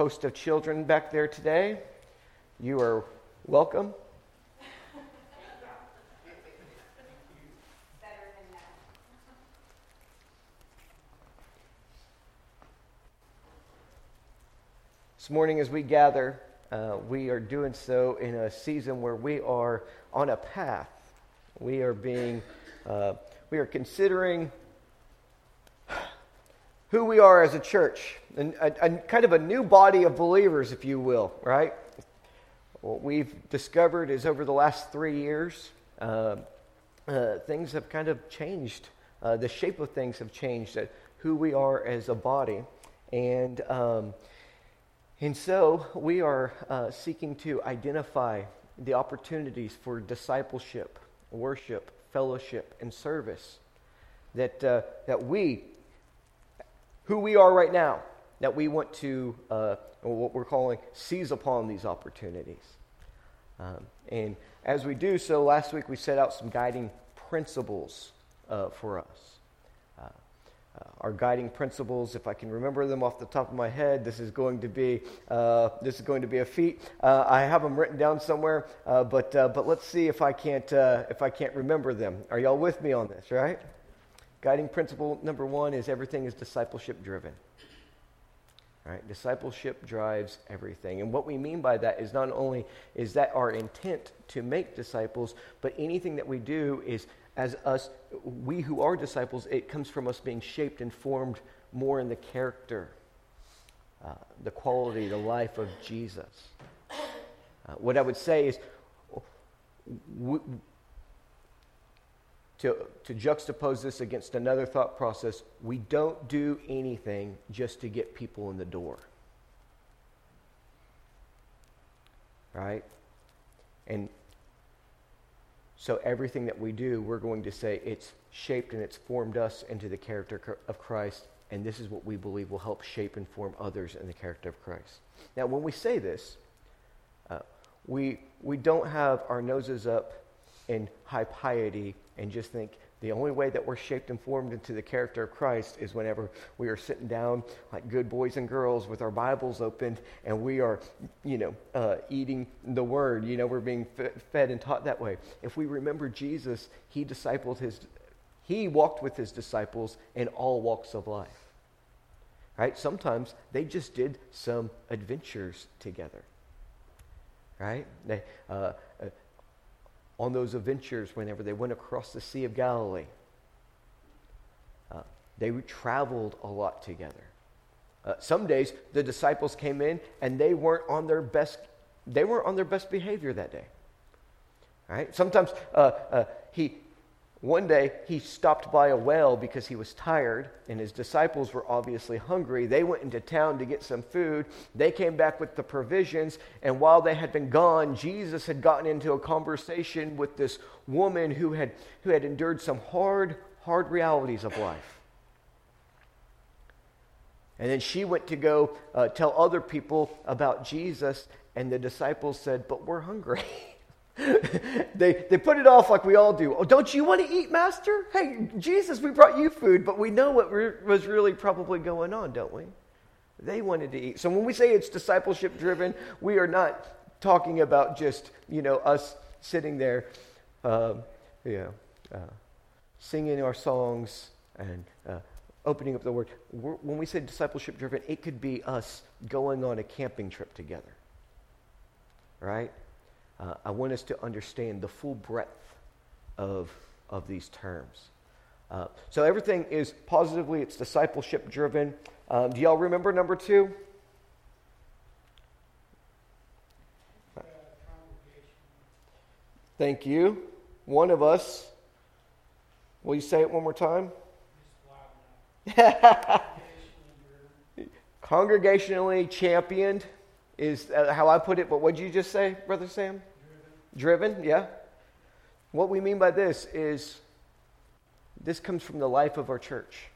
host of children back there today. You are welcome. This morning, as we gather, uh, we are doing so in a season where we are on a path. We are being, uh, we are considering who we are as a church, and a, kind of a new body of believers, if you will, right? What we've discovered is over the last three years, uh, uh, things have kind of changed. Uh, the shape of things have changed, at who we are as a body. And, um, and so we are uh, seeking to identify the opportunities for discipleship, worship, fellowship, and service that, uh, that we who we are right now, that we want to, uh, what we're calling, seize upon these opportunities. Um, and as we do so, last week we set out some guiding principles uh, for us. Uh, uh, our guiding principles, if I can remember them off the top of my head, this is going to be uh, this is going to be a feat. Uh, I have them written down somewhere, but but let's see if I can't if I can't remember them. Are y'all with me on this? Right? Guiding principle number one is everything is discipleship driven. Right, discipleship drives everything. And what we mean by that is not only is that our intent to make disciples, but anything that we do is as us, we who are disciples, it comes from us being shaped and formed more in the character, uh, the quality, the life of Jesus. Uh, what I would say is, we, to, to juxtapose this against another thought process, we don't do anything just to get people in the door. Right? And so everything that we do, we're going to say it's shaped and it's formed us into the character of Christ, and this is what we believe will help shape and form others in the character of Christ. Now, when we say this, uh, we, we don't have our noses up in high piety and just think the only way that we're shaped and formed into the character of Christ is whenever we are sitting down like good boys and girls with our Bibles opened and we are, you know, uh, eating the Word. You know, we're being fed and taught that way. If we remember Jesus, He discipled His, He walked with His disciples in all walks of life. Right? Sometimes they just did some adventures together. Right? They, uh, on those adventures whenever they went across the Sea of Galilee. Uh, they traveled a lot together. Uh, some days the disciples came in and they weren't on their best they weren't on their best behavior that day. Right? Sometimes uh, uh he one day he stopped by a well because he was tired, and his disciples were obviously hungry. They went into town to get some food. They came back with the provisions, and while they had been gone, Jesus had gotten into a conversation with this woman who had, who had endured some hard, hard realities of life. And then she went to go uh, tell other people about Jesus, and the disciples said, But we're hungry. they, they put it off like we all do. Oh, don't you want to eat, Master? Hey, Jesus, we brought you food, but we know what re- was really probably going on, don't we? They wanted to eat. So when we say it's discipleship driven, we are not talking about just, you know, us sitting there, um, you know, uh, singing our songs and uh, opening up the word. We're, when we say discipleship driven, it could be us going on a camping trip together, right? Uh, I want us to understand the full breadth of, of these terms. Uh, so everything is positively, it's discipleship driven. Um, do y'all remember number two? Thank you. One of us. Will you say it one more time? Congregationally championed is uh, how I put it, but what did you just say, Brother Sam? Driven, yeah. What we mean by this is this comes from the life of our church.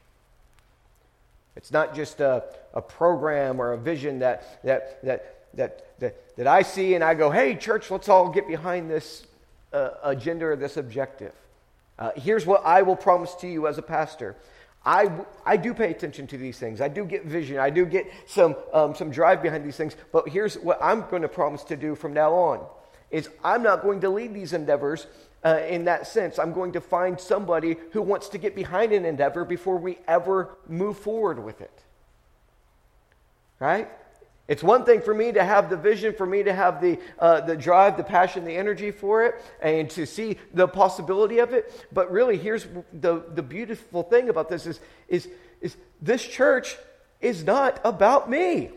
It's not just a, a program or a vision that, that, that, that, that, that I see and I go, hey, church, let's all get behind this uh, agenda or this objective. Uh, here's what I will promise to you as a pastor I, I do pay attention to these things. I do get vision. I do get some, um, some drive behind these things. But here's what I'm going to promise to do from now on is I'm not going to lead these endeavors uh, in that sense. I'm going to find somebody who wants to get behind an endeavor before we ever move forward with it. Right? It's one thing for me to have the vision, for me to have the, uh, the drive, the passion, the energy for it, and to see the possibility of it. But really, here's the, the beautiful thing about this is, is, is this church is not about me.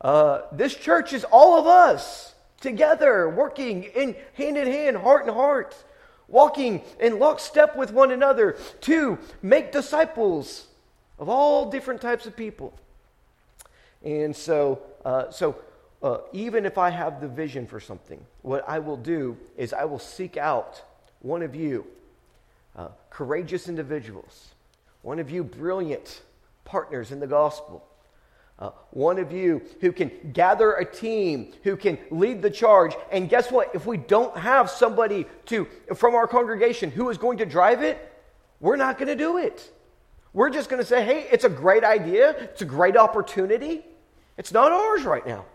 Uh, this church is all of us together, working in hand in hand, heart in heart, walking in lockstep with one another to make disciples of all different types of people. And so, uh, so uh, even if I have the vision for something, what I will do is I will seek out one of you, uh, courageous individuals, one of you brilliant partners in the gospel, uh, one of you who can gather a team, who can lead the charge. And guess what? If we don't have somebody to from our congregation who is going to drive it, we're not going to do it. We're just going to say, hey, it's a great idea, it's a great opportunity. It's not ours right now.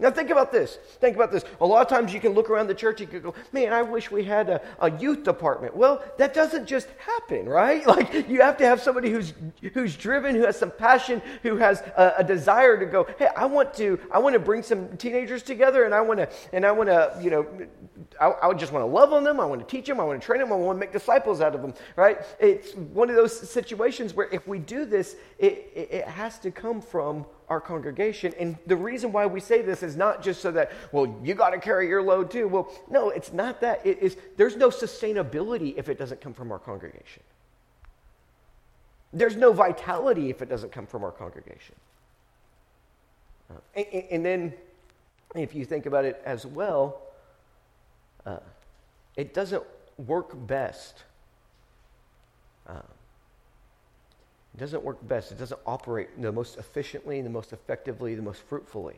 Now, think about this. Think about this. A lot of times you can look around the church, you can go, man, I wish we had a, a youth department. Well, that doesn't just happen, right? Like, you have to have somebody who's, who's driven, who has some passion, who has a, a desire to go, hey, I want to, I want to bring some teenagers together and I want to, and I want to, you know, I, I just want to love on them. I want to teach them. I want to train them. I want to make disciples out of them, right? It's one of those situations where if we do this, it, it, it has to come from our congregation. And the reason why we say this is not just so that, well, you got to carry your load too. Well, no, it's not that. It is there's no sustainability if it doesn't come from our congregation. There's no vitality if it doesn't come from our congregation. Uh, and, and, then, if you think about it as well, uh, it doesn't work best. Uh, it doesn't work best. It doesn't operate the most efficiently, the most effectively, the most fruitfully.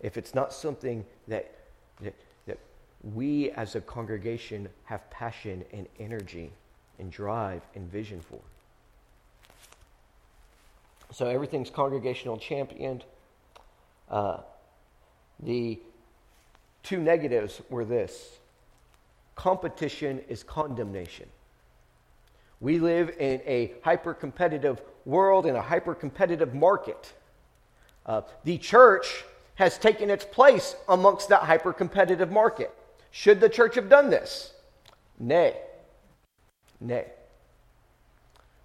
If it's not something that, that, that we as a congregation have passion and energy and drive and vision for. So everything's congregational championed. Uh, the two negatives were this competition is condemnation. We live in a hyper competitive world, in a hyper competitive market. Uh, the church has taken its place amongst that hyper competitive market. Should the church have done this? Nay. Nay.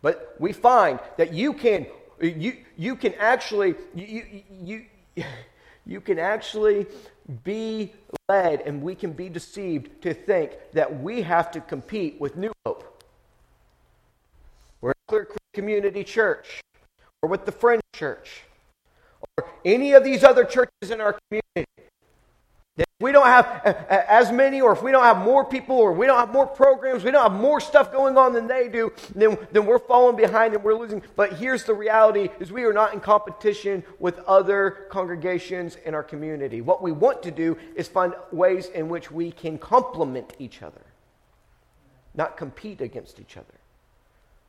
But we find that you can, you, you can actually, you, you, you, you can actually be led and we can be deceived to think that we have to compete with New Hope. Clear Creek Community Church or with the Friend Church or any of these other churches in our community. If we don't have uh, uh, as many, or if we don't have more people, or we don't have more programs, we don't have more stuff going on than they do, then, then we're falling behind and we're losing. But here's the reality is we are not in competition with other congregations in our community. What we want to do is find ways in which we can complement each other, not compete against each other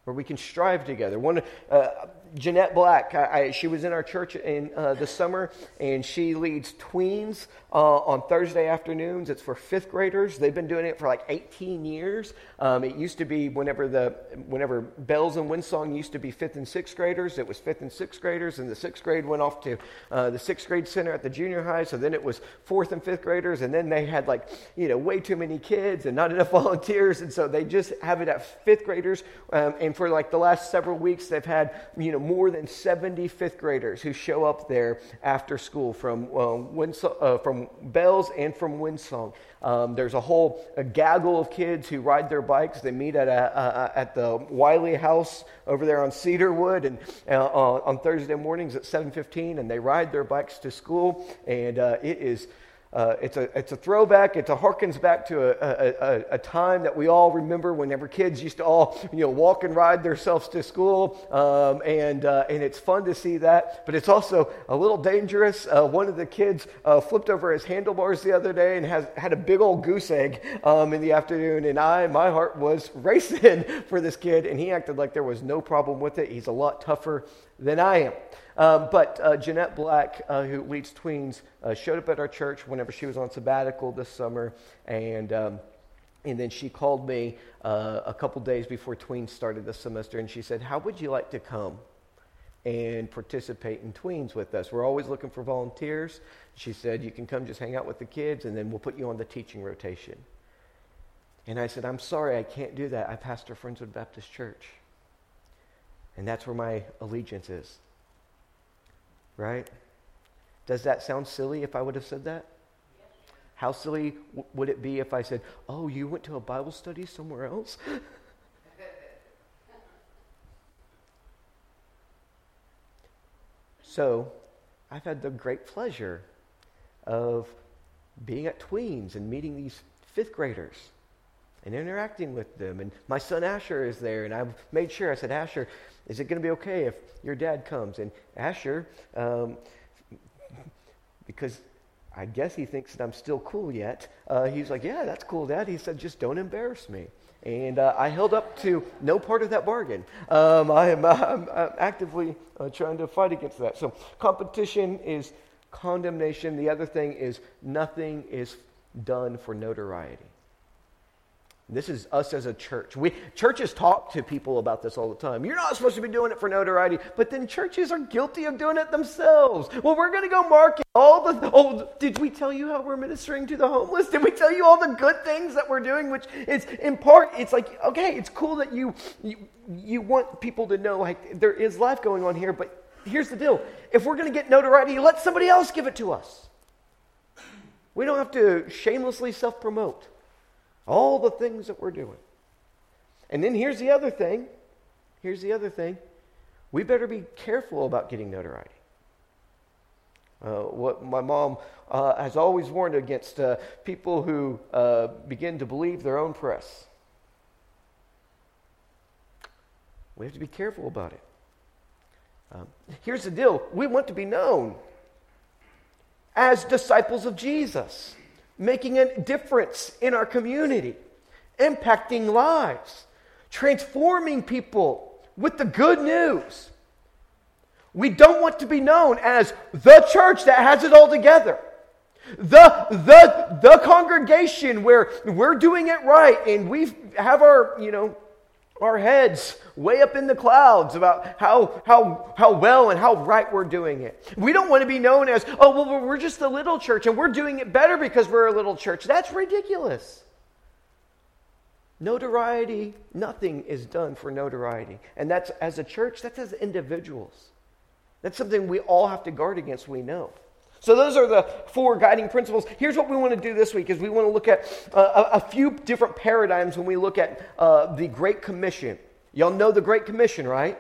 where we can strive together. One, uh, Jeanette Black, I, I, she was in our church in uh, the summer, and she leads tweens uh, on Thursday afternoons. It's for fifth graders. They've been doing it for like 18 years. Um, it used to be whenever the whenever bells and windsong used to be fifth and sixth graders. It was fifth and sixth graders, and the sixth grade went off to uh, the sixth grade center at the junior high. So then it was fourth and fifth graders, and then they had like you know way too many kids and not enough volunteers, and so they just have it at fifth graders. Um, and for like the last several weeks, they've had you know more than 70 fifth graders who show up there after school from uh, uh, from bells and from windsong. Um, there's a whole a gaggle of kids who ride their bikes. They meet at a, at the Wiley House over there on Cedarwood, and uh, on Thursday mornings at 7:15, and they ride their bikes to school. And uh, it is uh, it's, a, it's a throwback. It harkens back to a, a, a, time that we all remember whenever kids used to all you know, walk and ride themselves to school. Um, and, uh, and it's fun to see that. But it's also a little dangerous. Uh, one of the kids uh, flipped over his handlebars the other day and has, had a big old goose egg um, in the afternoon. And I, my heart was racing for this kid. And he acted like there was no problem with it. He's a lot tougher than I am. Um, but uh, Jeanette Black, uh, who leads tweens, uh, showed up at our church whenever she was on sabbatical this summer, and um, and then she called me uh, a couple days before tweens started this semester, and she said, "How would you like to come?" and participate in tweens with us. We're always looking for volunteers. She said, You can come just hang out with the kids, and then we'll put you on the teaching rotation. And I said, I'm sorry, I can't do that. I pastor Friendswood Baptist Church. And that's where my allegiance is right? Does that sound silly if I would have said that? How silly w- would it be if I said, Oh, you went to a Bible study somewhere else? so, I've had the great pleasure of being at tweens and meeting these fifth graders and interacting with them. And my son Asher is there, and I've made sure, I said, Asher, is it going to be okay if your dad comes? And Asher, um, because I guess he thinks that I'm still cool yet, uh, he's like, Yeah, that's cool, Dad. He said, Just don't embarrass me. And uh, I held up to no part of that bargain. Um, I am I'm, I'm actively uh, trying to fight against that. So, competition is condemnation. The other thing is nothing is done for notoriety. This is us as a church. We, churches talk to people about this all the time. You're not supposed to be doing it for notoriety, but then churches are guilty of doing it themselves. Well, we're going to go market all the. Oh, did we tell you how we're ministering to the homeless? Did we tell you all the good things that we're doing? Which is in part, it's like okay, it's cool that you you, you want people to know like there is life going on here, but here's the deal: if we're going to get notoriety, let somebody else give it to us. We don't have to shamelessly self promote. All the things that we're doing. And then here's the other thing. Here's the other thing. We better be careful about getting notoriety. Uh, what my mom uh, has always warned against uh, people who uh, begin to believe their own press. We have to be careful about it. Um, here's the deal we want to be known as disciples of Jesus making a difference in our community, impacting lives, transforming people with the good news. We don't want to be known as the church that has it all together. The, the, the congregation where we're doing it right and we have our, you know, our heads way up in the clouds about how, how, how well and how right we're doing it. We don't want to be known as, oh, well, we're just a little church and we're doing it better because we're a little church. That's ridiculous. Notoriety, nothing is done for notoriety. And that's as a church, that's as individuals. That's something we all have to guard against, we know. So those are the four guiding principles. Here's what we want to do this week: is we want to look at uh, a, few different paradigms when we look at uh, the Great Commission. Y'all know the Great Commission, right?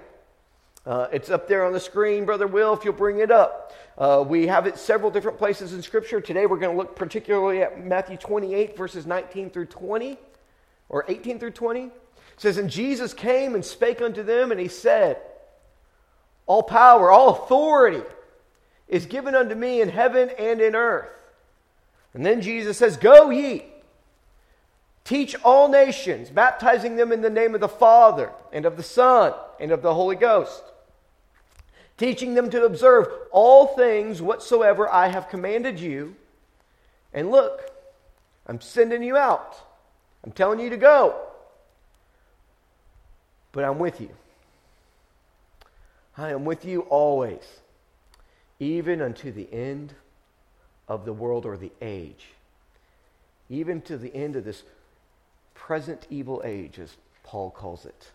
Uh, it's up there on the screen, Brother Will, if you'll bring it up. Uh, we have it several different places in Scripture. Today we're going to look particularly at Matthew 28, verses 19 through 20, or 18 through 20. It says, And Jesus came and spake unto them, and he said, All power, all authority is given unto me in heaven and in earth. And then Jesus says, Go ye, teach all nations, baptizing them in the name of the Father and of the Son and of the Holy Ghost, teaching them to observe all things whatsoever I have commanded you. And look, I'm sending you out. I'm telling you to go. But I'm with you. I am with you always even unto the end of the world or the age, even to the end of this present evil age, as Paul calls it.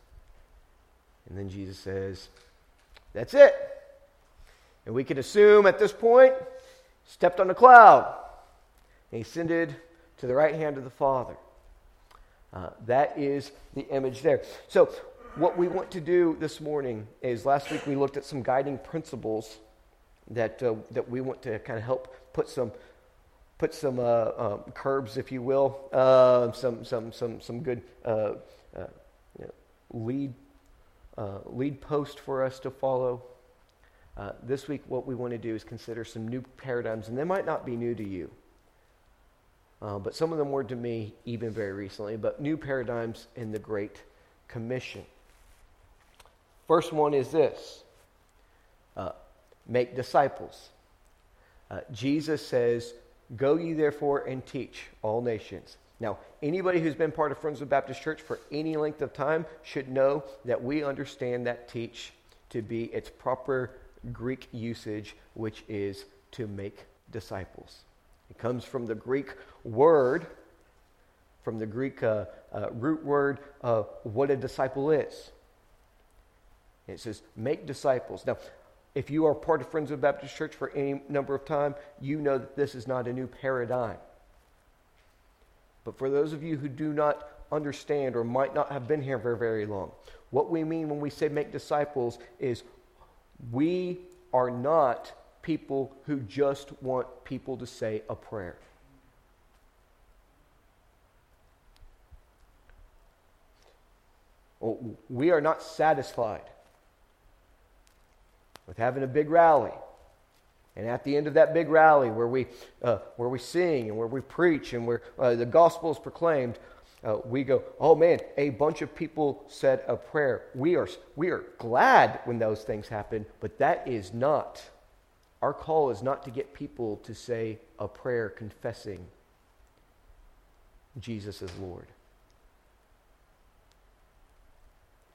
And then Jesus says, That's it. And we can assume at this point, stepped on a cloud and ascended to the right hand of the Father. Uh, that is the image there. So, what we want to do this morning is last week we looked at some guiding principles that, uh, that we want to kind of help put some put some uh, uh, curbs, if you will, uh, some, some, some, some good uh, uh, lead, uh, lead post for us to follow. this week, what we want to do is consider some new paradigms, and they might not be new to you. but some of them were to me even very recently, but new paradigms in the Great Commission. First one is this make disciples. Jesus says, Go ye therefore and teach all nations. Now, anybody who's been part of Friendswood Baptist Church for any length of time should know that we understand that teach to be its proper Greek usage, which is to make disciples. It comes from the Greek word, from the Greek uh, uh, root word of what a disciple is. It says, make disciples. Now, if you are part of Friendswood Baptist Church for any number of time, you know that this is not a new paradigm. But for those of you who do not understand or might not have been here for very long, what we mean when we say make disciples is we are not people who just want people to say a prayer. We are not satisfied with having a big rally. And at the end of that big rally, where we, uh, where we sing and where we preach and where uh, the gospel is proclaimed, uh, we go, oh man, a bunch of people said a prayer. We are, we are glad when those things happen, but that is not, our call is not to get people to say a prayer confessing Jesus is Lord.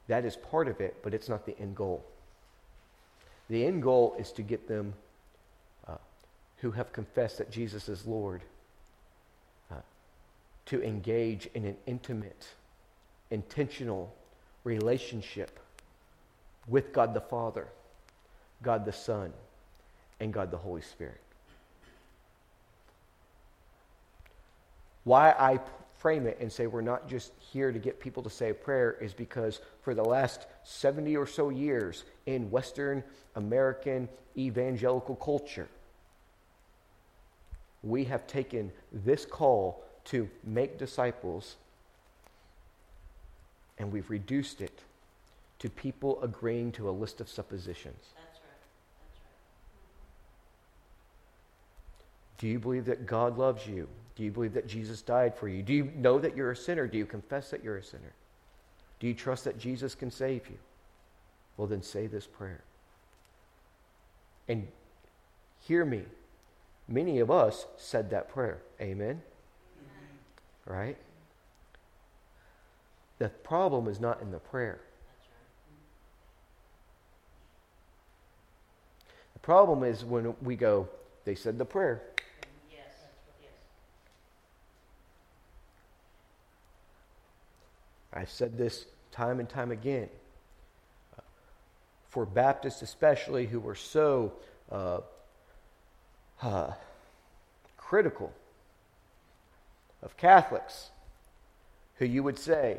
That is part of it, but it's not the end goal. The end goal is to get them uh, who have confessed that Jesus is Lord uh, to engage in an intimate, intentional relationship with God the Father, God the Son, and God the Holy Spirit. Why I frame it and say we're not just here to get people to say a prayer is because for the last 70 or so years in Western American evangelical culture, we have taken this call to make disciples and we've reduced it to people agreeing to a list of suppositions. That's right. That's right. Do you believe that God loves you? Do you believe that Jesus died for you? Do you know that you're a sinner? Do you confess that you're a sinner? Do you trust that Jesus can save you? Well, then say this prayer. And hear me. Many of us said that prayer. Amen? Amen. Right? The problem is not in the prayer. The problem is when we go, they said the prayer. I've said this time and time again. For Baptists, especially, who were so uh, uh, critical of Catholics, who you would say,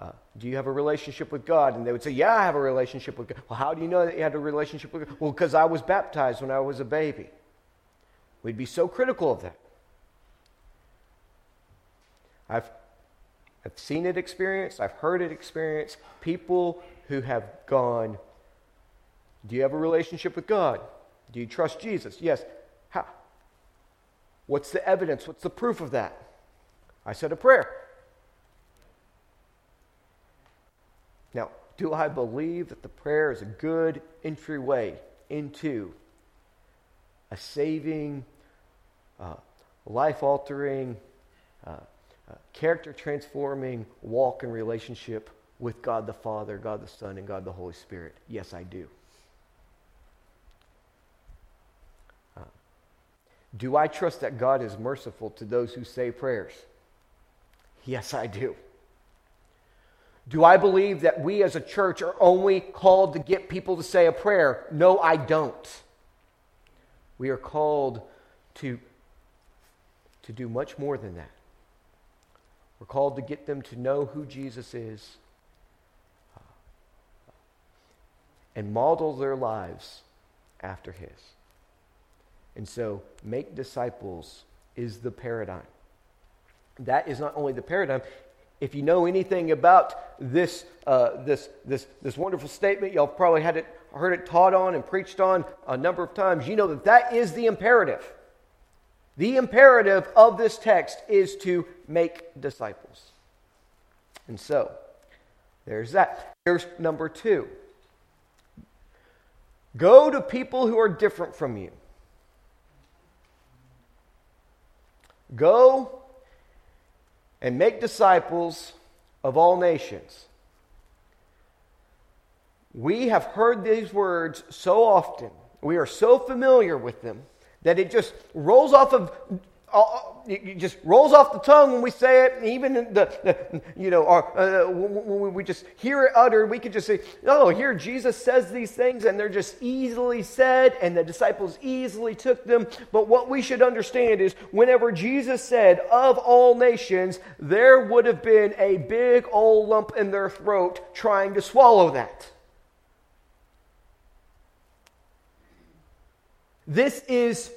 uh, Do you have a relationship with God? And they would say, Yeah, I have a relationship with God. Well, how do you know that you had a relationship with God? Well, because I was baptized when I was a baby. We'd be so critical of that. I've I've seen it experienced, I've heard it experienced. People who have gone, Do you have a relationship with God? Do you trust Jesus? Yes. How? What's the evidence? What's the proof of that? I said a prayer. Now, do I believe that the prayer is a good entryway into a saving, uh, life altering, uh, character transforming walk and relationship with God the Father, God the Son, and God the Holy Spirit? Yes, I do. Uh, do I trust that God is merciful to those who say prayers? Yes, I do. Do I believe that we as a church are only called to get people to say a prayer? No, I don't. We are called to, to do much more than that. We're called to get them to know who Jesus is uh, and model their lives after his. And so, make disciples is the paradigm. That is not only the paradigm. If you know anything about this, uh, this, this, this wonderful statement, y'all probably had it, heard it taught on and preached on a number of times. You know that that is the imperative. The imperative of this text is to make disciples. And so, there's that. Here's number two go to people who are different from you. Go and make disciples of all nations. We have heard these words so often, we are so familiar with them that it just rolls off of it just rolls off the tongue when we say it. Even the, the you know, our, uh, when we just hear it uttered, we could just say, "Oh, here Jesus says these things," and they're just easily said, and the disciples easily took them. But what we should understand is, whenever Jesus said, "Of all nations," there would have been a big old lump in their throat trying to swallow that. This is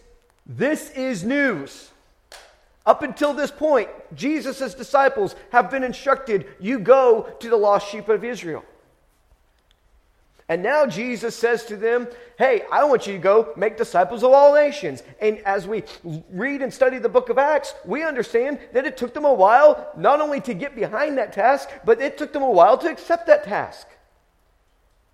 this is news. Up until this point, Jesus' disciples have been instructed you go to the lost sheep of Israel. And now Jesus says to them, Hey, I want you to go make disciples of all nations. And as we read and study the book of Acts, we understand that it took them a while not only to get behind that task, but it took them a while to accept that task.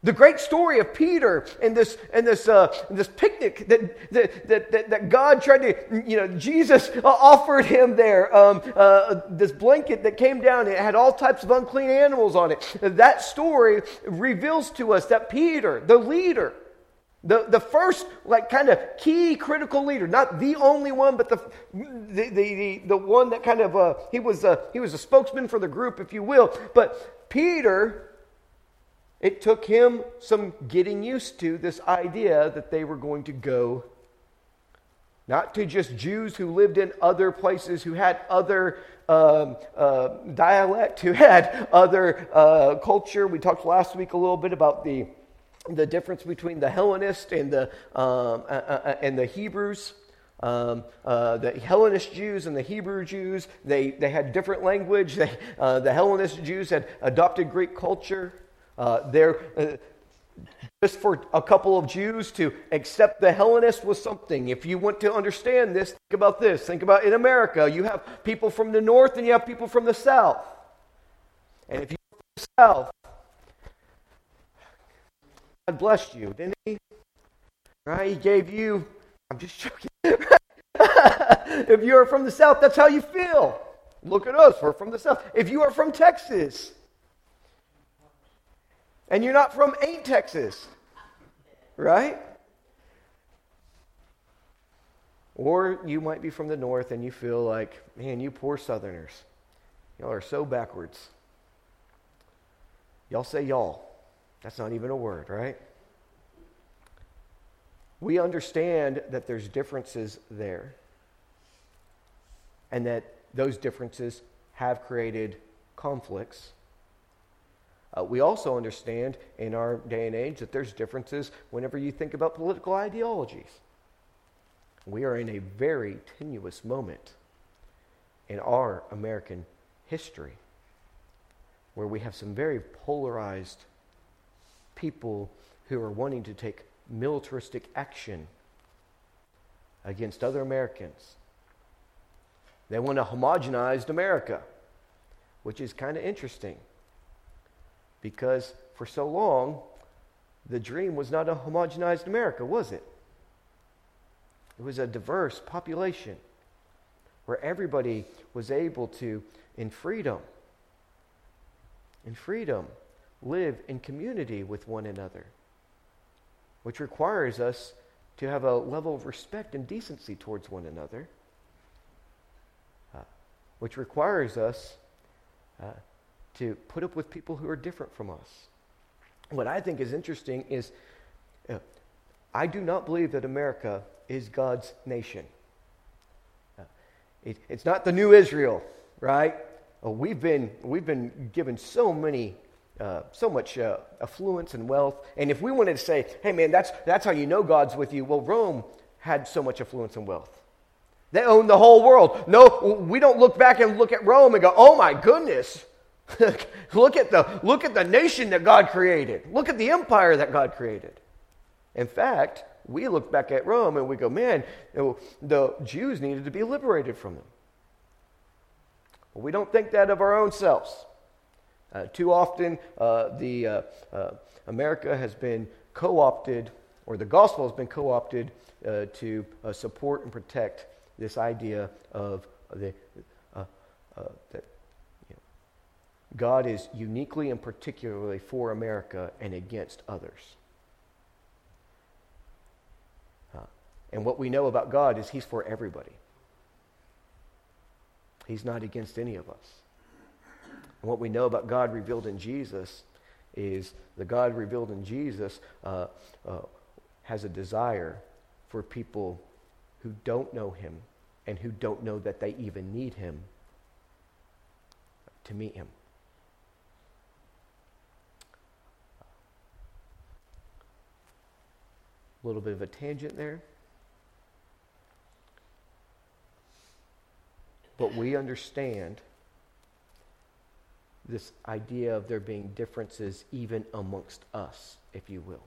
The great story of Peter and this, and this, uh, this picnic that, that, that, that, God tried to, you know, Jesus offered him there, um, uh, this blanket that came down, it had all types of unclean animals on it. That story reveals to us that Peter, the leader, the, the first, like, kind of key critical leader, not the only one, but the, the, the, the, one that kind of, uh, he, was a, he was a spokesman for the group, if you will. But Peter it took him some getting used to this idea that they were going to go not to just Jews who lived in other places, who had other um, uh, dialect, who had other uh, culture. We talked last week a little bit about the, the difference between the Hellenist and the, um, uh, uh, uh and the Hebrews. Um, uh, the Hellenist Jews and the Hebrew Jews, they, they had different language. They, uh, the Hellenist Jews had adopted Greek culture. Uh, there, uh, just for a couple of Jews to accept the Hellenist was something. If you want to understand this, think about this. Think about in America, you have people from the north and you have people from the south. And if you from the south, God blessed you, didn't He? Right? He gave you. I'm just joking. if you are from the south, that's how you feel. Look at us. We're from the south. If you are from Texas, and you're not from Ain't Texas, right? Or you might be from the north and you feel like, man, you poor Southerners. Y'all are so backwards. Y'all say y'all. That's not even a word, right? We understand that there's differences there. And that those differences have created conflicts uh, we also understand in our day and age that there's differences whenever you think about political ideologies. We are in a very tenuous moment in our American history where we have some very polarized people who are wanting to take militaristic action against other Americans. They want a homogenized America, which is kind of interesting because for so long, the dream was not a homogenized America, was it? It was a diverse population where everybody was able to, in freedom, in freedom, live in community with one another, which requires us to have a level of respect and decency towards one another, uh, which requires us uh, to put up with people who are different from us. What I think is interesting is uh, I do not believe that America is God's nation. Uh, it, it's not the new Israel, right? Uh, we've, been, we've been given so many. Uh, so much uh, affluence and wealth. And if we wanted to say, hey man, that's, that's how you know God's with you, well, Rome had so much affluence and wealth. They owned the whole world. No, we don't look back and look at Rome and go, oh my goodness. Look, at the, look at the nation that God created. Look at the empire that God created. In fact, we look back at Rome and we go, man, the Jews needed to be liberated from them. Well, we don't think that of our own selves. Uh, too often, uh, the uh, uh America has been co-opted, or the gospel has been co-opted uh, to uh, support and protect this idea of the that God is uniquely and particularly for America and against others. and what we know about God is He's for everybody. He's not against any of us. And what we know about God revealed in Jesus is the God revealed in Jesus uh, uh, has a desire for people who don't know him and who don't know that they even need him to meet him. A little bit of a tangent there. But we understand this idea of there being differences even amongst us, if you will.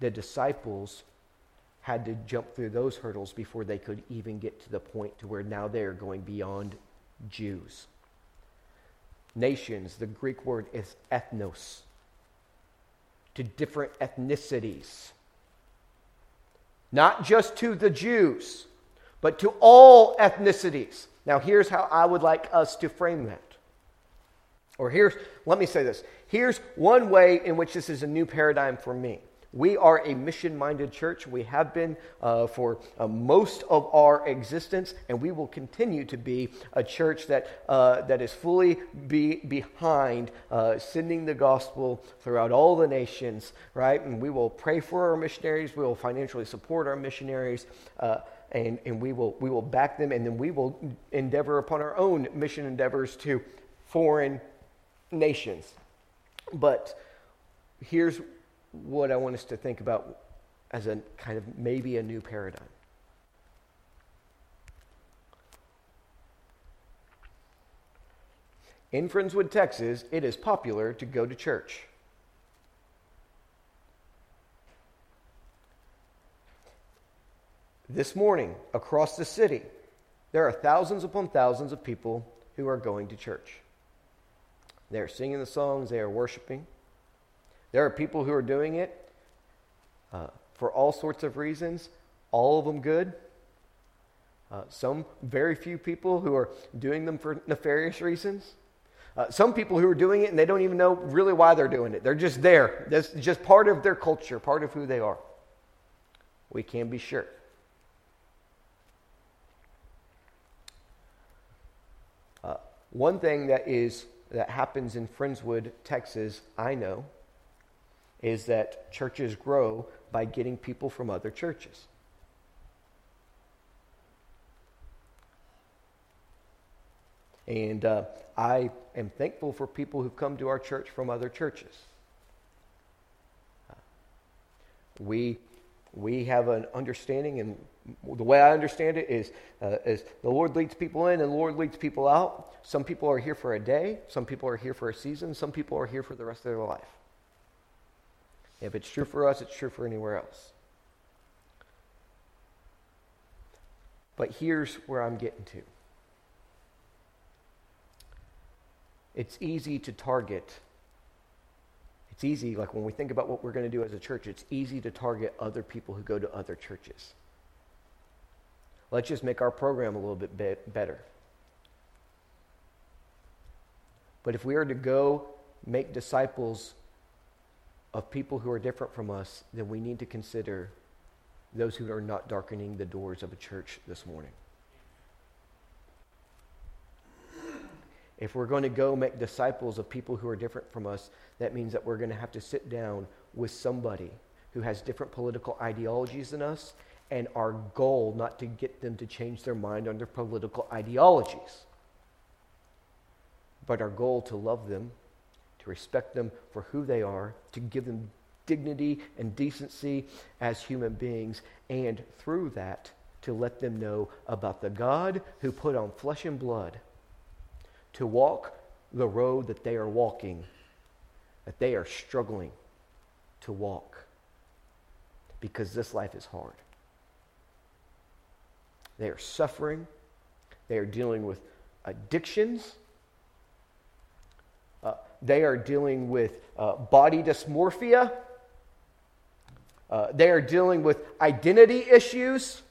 The disciples had to jump through those hurdles before they could even get to the point to where now they are going beyond Jews. Nations, the Greek word is ethnos, to different ethnicities. Not just to the Jews, but to all ethnicities. Now, here's how I would like us to frame that. Or here's, let me say this. Here's one way in which this is a new paradigm for me. We are a mission minded church. We have been uh, for uh, most of our existence, and we will continue to be a church that, uh, that is fully be behind uh, sending the gospel throughout all the nations, right? And we will pray for our missionaries, we will financially support our missionaries. Uh, and, and we, will, we will back them, and then we will endeavor upon our own mission endeavors to foreign nations. But here's what I want us to think about as a kind of maybe a new paradigm. In Friendswood, Texas, it is popular to go to church. This morning, across the city, there are thousands upon thousands of people who are going to church. They are singing the songs, they are worshiping. There are people who are doing it uh, for all sorts of reasons, all of them good. Uh, some very few people who are doing them for nefarious reasons. Uh, some people who are doing it and they don't even know really why they're doing it. They're just there. That's just part of their culture, part of who they are. We can be sure. One thing that is that happens in Friendswood, Texas, I know, is that churches grow by getting people from other churches. And uh, I am thankful for people who've come to our church from other churches. Uh, we, we have an understanding and the way I understand it is, uh, is the Lord leads people in and the Lord leads people out. Some people are here for a day, some people are here for a season, some people are here for the rest of their life. If it's true for us, it's true for anywhere else. But here's where I'm getting to it's easy to target. It's easy, like when we think about what we're going to do as a church, it's easy to target other people who go to other churches. Let's just make our program a little bit be- better. But if we are to go make disciples of people who are different from us, then we need to consider those who are not darkening the doors of a church this morning. If we're going to go make disciples of people who are different from us, that means that we're going to have to sit down with somebody who has different political ideologies than us and our goal not to get them to change their mind on their political ideologies, but our goal to love them, to respect them for who they are, to give them dignity and decency as human beings, and through that, to let them know about the God who put on flesh and blood to walk the road that they are walking, that they are struggling to walk because this life is hard. They are suffering, they are dealing with addictions. They are dealing with uh, body dysmorphia. Uh, they are dealing with identity issues.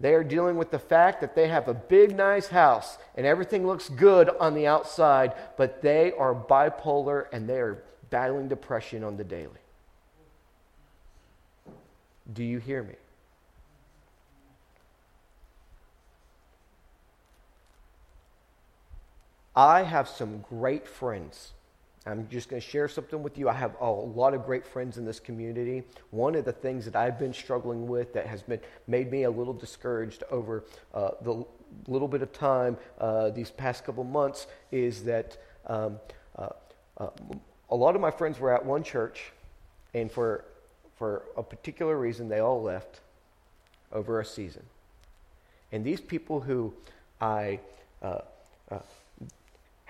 They are dealing with the fact that they have a big, nice house and everything looks good on the outside, but they are bipolar and they are battling depression on the daily. Do you hear me? I have some great friends I'm just going to share something with you. I have a lot of great friends in this community. One of the things that I've been struggling with that has been made me a little discouraged over uh, the little bit of time uh, these past couple months is that um, uh, uh a lot of my friends were at one church, and for for a particular reason, they all left over a season. And these people who I uh, uh,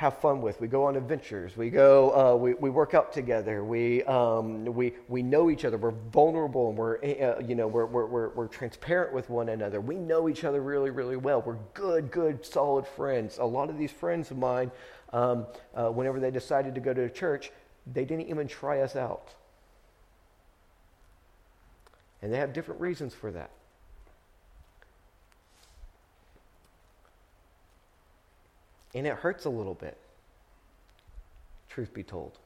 have fun with. We go on adventures. We go. Uh, we, we work out together. We um, we we know each other. We're vulnerable and we're uh, you know we're, we're we're we're transparent with one another. We know each other really really well. We're good good solid friends. A lot of these friends of mine, um, uh, whenever they decided to go to church, they didn't even try us out, and they have different reasons for that. And it hurts a little bit, truth be told.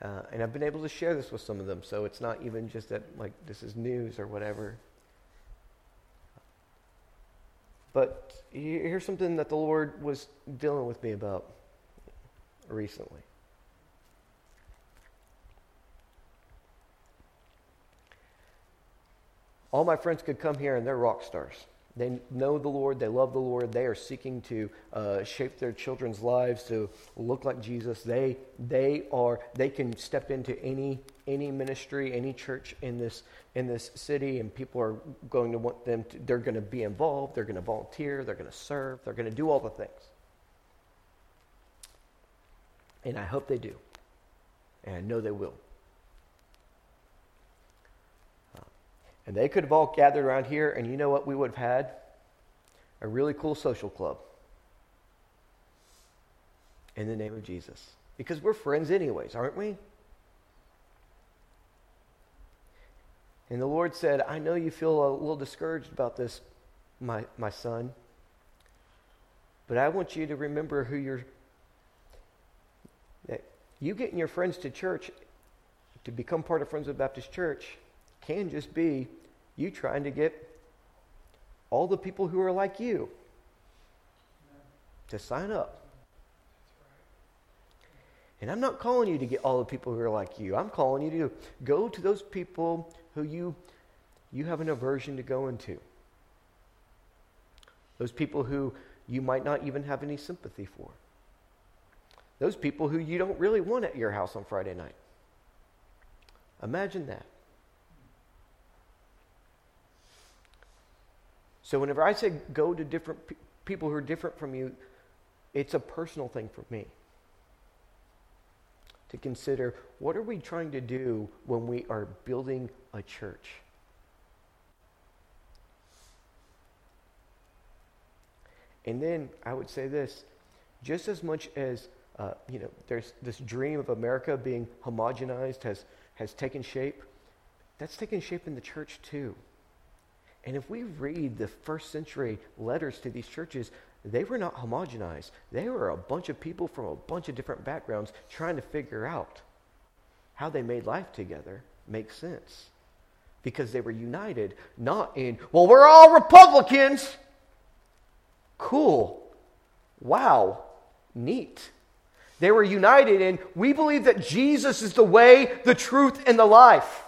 Uh, and I've been able to share this with some of them, so it's not even just that, like, this is news or whatever. But here's something that the Lord was dealing with me about recently. All my friends could come here and they're rock stars. They know the Lord, they love the Lord, they are seeking to uh, shape their children's lives to look like Jesus. They, they, are, they can step into any, any ministry, any church in this, in this city, and people are going to want them to, they're going to be involved, they're going to volunteer, they're going to serve, they're going to do all the things. And I hope they do. And I know they will. And they could have all gathered around here, and you know what we would have had? A really cool social club in the name of Jesus. Because we're friends, anyways, aren't we? And the Lord said, I know you feel a little discouraged about this, my, my son, but I want you to remember who you're. That you getting your friends to church to become part of Friends of Baptist Church can just be you trying to get all the people who are like you to sign up. And I'm not calling you to get all the people who are like you. I'm calling you to go to those people who you you have an aversion to go into. Those people who you might not even have any sympathy for. Those people who you don't really want at your house on Friday night. Imagine that. So whenever I say go to different pe- people who are different from you, it's a personal thing for me to consider what are we trying to do when we are building a church? And then I would say this just as much as uh, you know, there's this dream of America being homogenized has, has taken shape, that's taken shape in the church too. And if we read the first century letters to these churches, they were not homogenized. They were a bunch of people from a bunch of different backgrounds trying to figure out how they made life together make sense. Because they were united, not in, well, we're all Republicans. Cool. Wow. Neat. They were united in, we believe that Jesus is the way, the truth, and the life.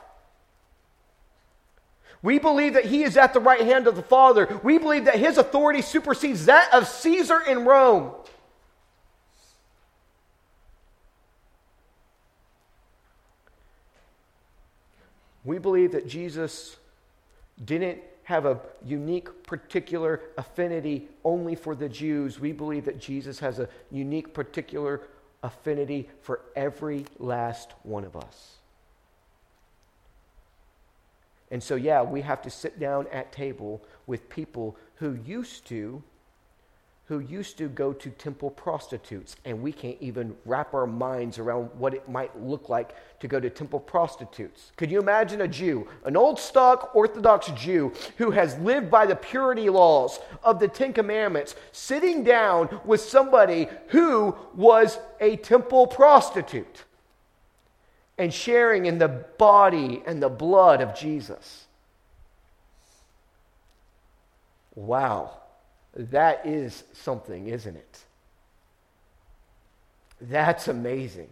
We believe that he is at the right hand of the Father. We believe that his authority supersedes that of Caesar in Rome. We believe that Jesus didn't have a unique, particular affinity only for the Jews. We believe that Jesus has a unique, particular affinity for every last one of us. And so, yeah, we have to sit down at table with people who used to who used to go to temple prostitutes, and we can't even wrap our minds around what it might look like to go to temple prostitutes. Could you imagine a Jew, an old stock Orthodox Jew, who has lived by the purity laws of the Ten Commandments, sitting down with somebody who was a temple prostitute and sharing in the body and the blood of Jesus? Wow. That is something, isn't it? That's amazing.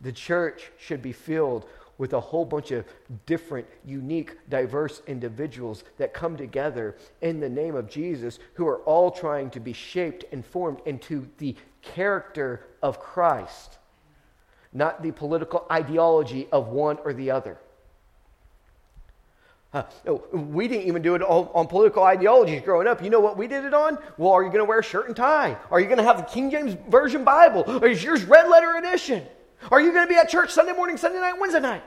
The church should be filled with a whole bunch of different, unique, diverse individuals that come together in the name of Jesus who are all trying to be shaped and formed into the character of Christ, not the political ideology of one or the other. Uh, we didn't even do it on, political ideologies growing up. You know what we did it on? Well, are you going to wear a shirt and tie? Are you going to have the King James Version Bible? Or is yours red letter edition? Are you going to be at church Sunday morning, Sunday night, Wednesday night?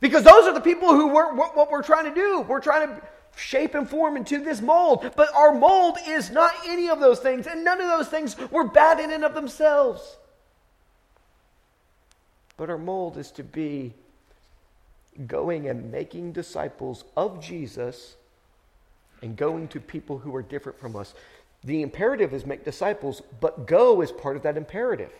Because those are the people who were what we're trying to do. We're trying to shape and form into this mold. But our mold is not any of those things, and none of those things were bad in and of themselves. But our mold is to be going and making disciples of Jesus and going to people who are different from us. The imperative is make disciples, but go is part of that imperative.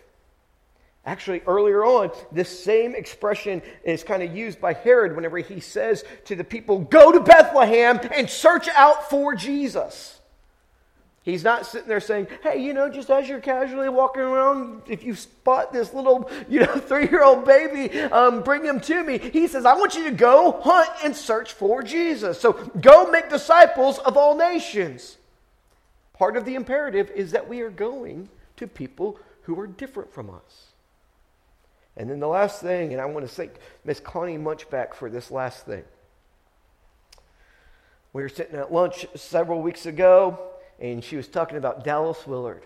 Actually, earlier on, this same expression is kind of used by Herod whenever he says to the people, Go to Bethlehem and search out for Jesus. He's not sitting there saying, hey, you know, just as you're casually walking around, if you spot this little, you know, three year old baby, um, bring him to me. He says, I want you to go hunt and search for Jesus. So go make disciples of all nations. Part of the imperative is that we are going to people who are different from us. And then the last thing, and I want to thank Miss Connie Munchback for this last thing. We were sitting at lunch several weeks ago and she was talking about Dallas Willard.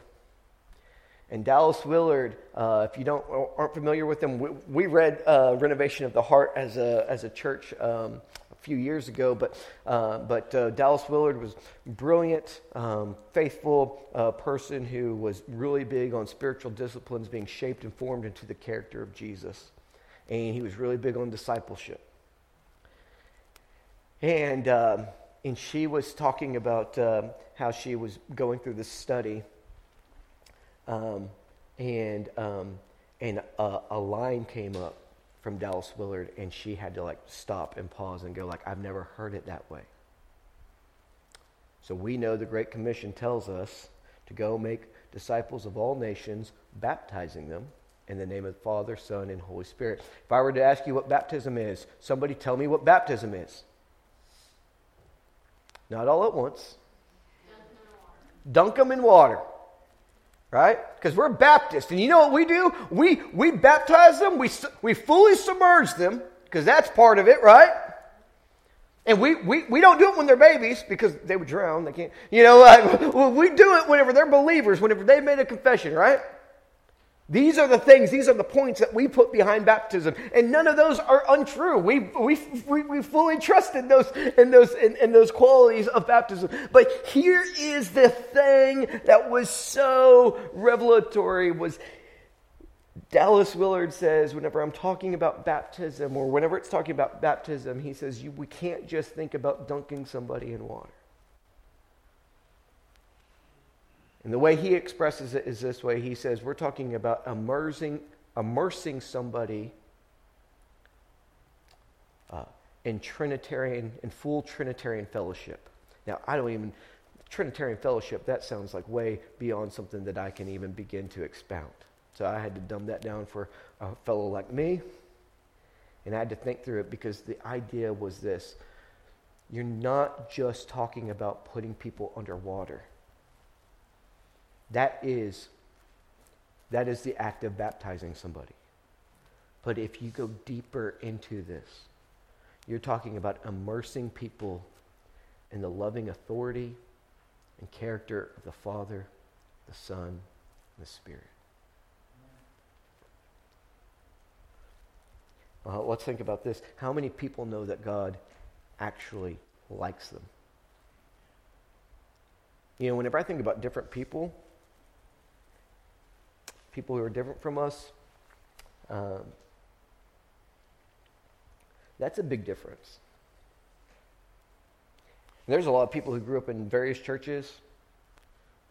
And Dallas Willard, uh, if you don't aren't familiar with him, we, we read uh, "Renovation of the Heart" as a as a church um, a few years ago. But uh, but uh, Dallas Willard was brilliant, um, faithful uh, person who was really big on spiritual disciplines being shaped and formed into the character of Jesus, and he was really big on discipleship. And um, and she was talking about uh, how she was going through this study, um, and um, and a, a, line came up from Dallas Willard, and she had to like stop and pause and go like, "I've never heard it that way." So we know the Great Commission tells us to go make disciples of all nations, baptizing them in the name of the Father, Son, and Holy Spirit. If I were to ask you what baptism is, somebody tell me what baptism is. Not all at once. Dunk them in water. Right? Because we're Baptists. And you know what we do? We, we baptize them, we, we fully submerge them, because that's part of it, right? And we, we, we don't do it when they're babies because they would drown. They can't, you know, like, we do it whenever they're believers, whenever they've made a confession, right? These are the things, these are the points that we put behind baptism. And none of those are untrue. We, we, we, we fully trust in those, in, those, in, in those qualities of baptism. But here is the thing that was so revelatory was Dallas Willard says, whenever I'm talking about baptism or whenever it's talking about baptism, he says, you, we can't just think about dunking somebody in water. And the way he expresses it is this way he says, We're talking about immersing, immersing somebody uh, in Trinitarian, in full Trinitarian fellowship. Now, I don't even, Trinitarian fellowship, that sounds like way beyond something that I can even begin to expound. So I had to dumb that down for a fellow like me. And I had to think through it because the idea was this you're not just talking about putting people underwater that is, that is the act of baptizing somebody. But if you go deeper into this, you're talking about immersing people in the loving authority and character of the Father, the Son, and the Spirit. Uh, let's think about this. How many people know that God actually likes them? You know, whenever I think about different people, people who are different from us, um, that's a big difference. There's a lot of people who grew up in various churches,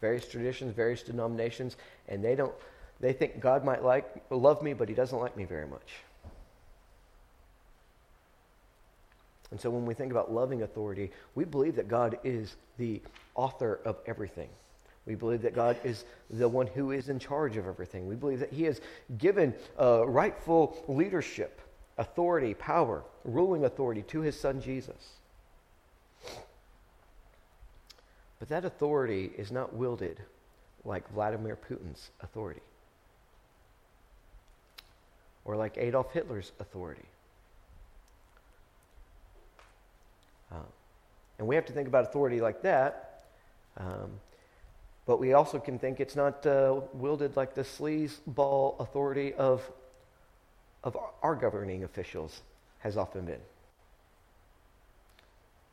various traditions, various denominations, and they don't they think God might like love me, but he doesn't like me very much. And so when we think about loving authority, we believe that God is the author of everything. We believe that God is the one who is in charge of everything. We believe that He has given uh, rightful leadership, authority, power, ruling authority to His Son Jesus. But that authority is not wielded like Vladimir Putin's authority or like Adolf Hitler's authority. Uh, and we have to think about authority like that. Um, but we also can think it's not uh, wielded like the sleazeball authority of, of our governing officials has often been.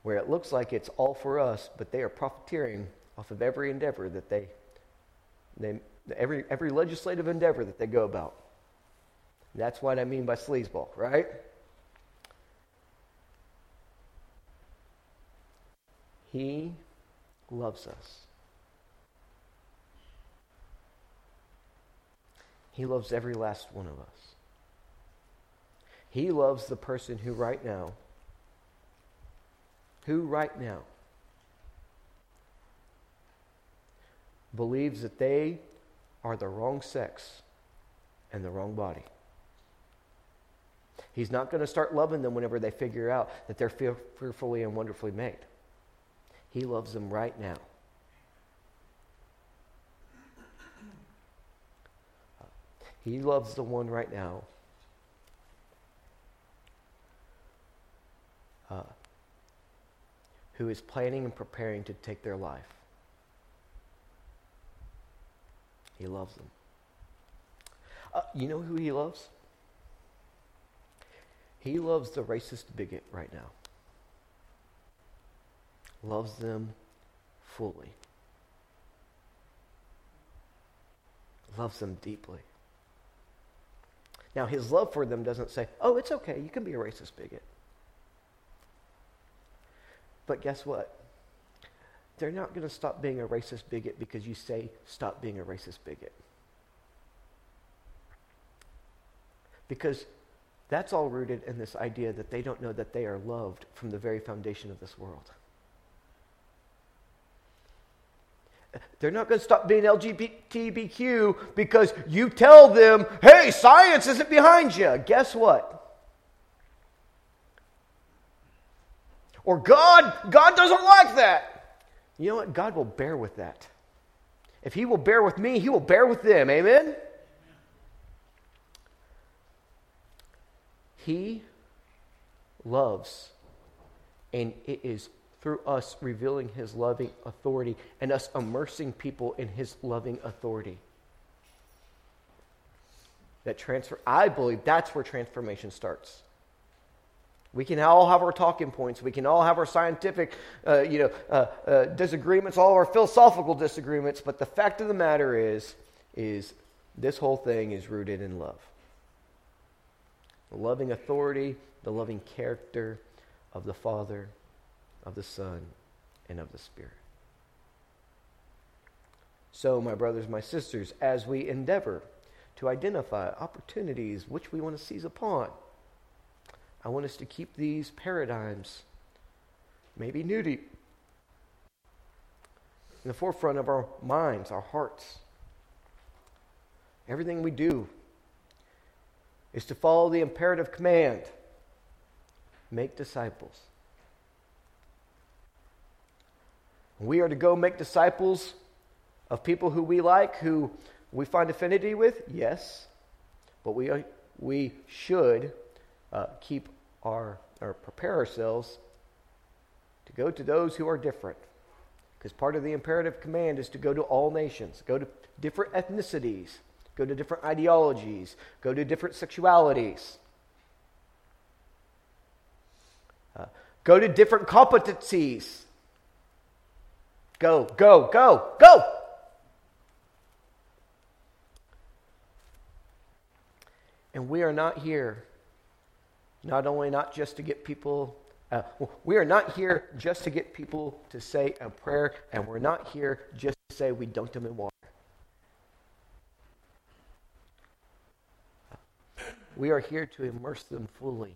Where it looks like it's all for us, but they are profiteering off of every endeavor that they, they every, every legislative endeavor that they go about. That's what I mean by sleazeball, right? He loves us. He loves every last one of us. He loves the person who right now, who right now believes that they are the wrong sex and the wrong body. He's not going to start loving them whenever they figure out that they're fearfully and wonderfully made. He loves them right now. He loves the one right now uh, who is planning and preparing to take their life. He loves them. Uh, you know who he loves? He loves the racist bigot right now loves them fully, loves them deeply. Now, his love for them doesn't say, oh, it's okay, you can be a racist bigot. But guess what? They're not going to stop being a racist bigot because you say, stop being a racist bigot. Because that's all rooted in this idea that they don't know that they are loved from the very foundation of this world. They're not going to stop being LGBTQ because you tell them, hey, science isn't behind you. Guess what? Or God, God doesn't like that. You know what? God will bear with that. If He will bear with me, He will bear with them. Amen? He loves, and it is through us revealing his loving authority and us immersing people in his loving authority. That transfer, I believe that's where transformation starts. We can all have our talking points. We can all have our scientific, uh, you know, uh, uh, disagreements, all our philosophical disagreements. But the fact of the matter is, is this whole thing is rooted in love. The loving authority, the loving character of the Father of the Son, and of the Spirit. So, my brothers, my sisters, as we endeavor to identify opportunities which we want to seize upon, I want us to keep these paradigms, maybe new to in the forefront of our minds, our hearts. Everything we do is to follow the imperative command make disciples. We are to go make disciples of people who we like, who we find affinity with, yes. But we are, we should uh, keep our, or prepare ourselves to go to those who are different. Because part of the imperative command is to go to all nations, go to different ethnicities, go to different ideologies, go to different sexualities, uh, go to different competencies. Go, go, go, go! And we are not here, not only not just to get people, uh, we are not here just to get people to say a prayer, and we're not here just to say we dunked them in water. We are here to immerse them fully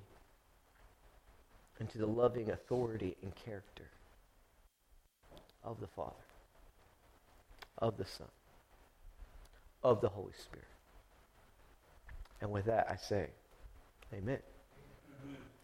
into the loving authority and character of the Father, of the Son, of the Holy Spirit. And with that, I say, Amen.